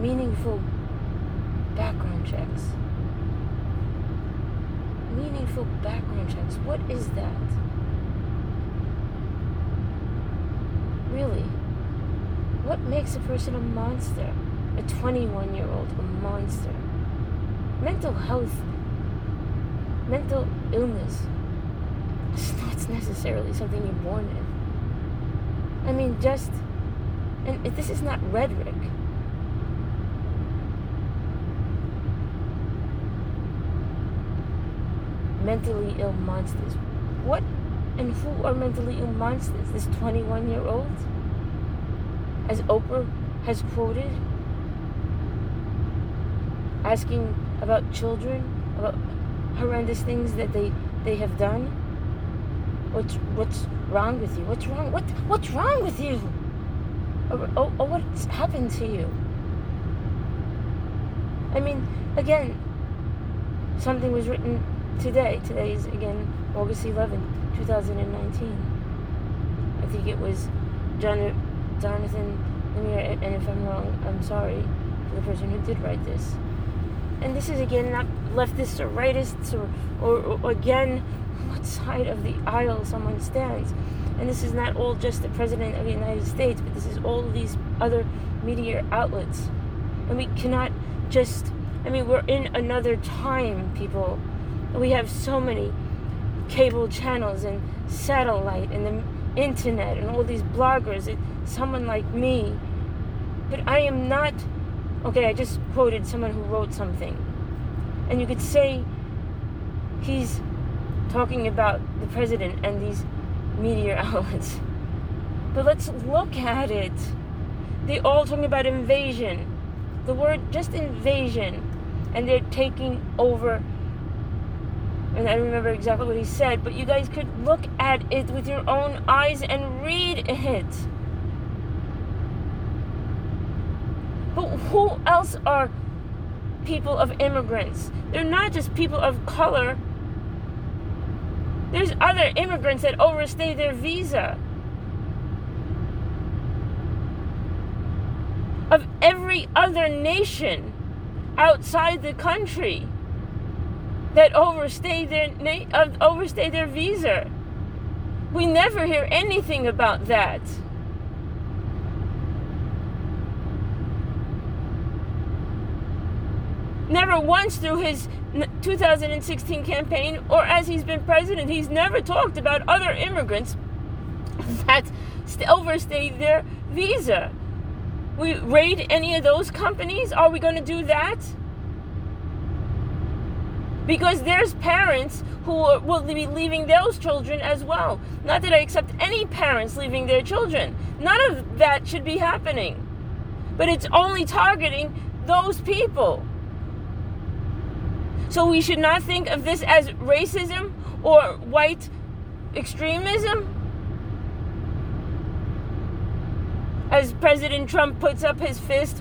meaningful background checks. Meaningful background checks. What is that? Really? What makes a person a monster? A 21 year old a monster? Mental health, mental illness, it's not necessarily something you're born in. I mean, just, and this is not rhetoric. Mentally ill monsters. What and who are mentally ill monsters? This 21 year old? As Oprah has quoted, asking about children, about horrendous things that they, they have done. What's what's wrong with you? What's wrong? What what's wrong with you? Or, or, or what's happened to you? I mean, again, something was written today. Today is again August 11th, 2019. I think it was John, Jonathan Lemire, and if I'm wrong, I'm sorry to the person who did write this. And this is again not leftists or rightists or, or, or again what side of the aisle someone stands. And this is not all just the President of the United States, but this is all these other media outlets. And we cannot just, I mean, we're in another time, people. We have so many cable channels and satellite and the internet and all these bloggers. It, someone like me. But I am not, okay, I just quoted someone who wrote something. And you could say he's talking about the president and these media outlets. But let's look at it. They all talking about invasion. The word just invasion. And they're taking over. And I remember exactly what he said, but you guys could look at it with your own eyes and read it. But who else are people of immigrants? They're not just people of color there's other immigrants that overstay their visa. Of every other nation outside the country that overstay their na- uh, overstay their visa. We never hear anything about that. Never once through his 2016 campaign or as he's been president, he's never talked about other immigrants that overstayed their visa. We raid any of those companies? Are we going to do that? Because there's parents who will be leaving those children as well. Not that I accept any parents leaving their children. None of that should be happening. But it's only targeting those people. So we should not think of this as racism or white extremism. As President Trump puts up his fist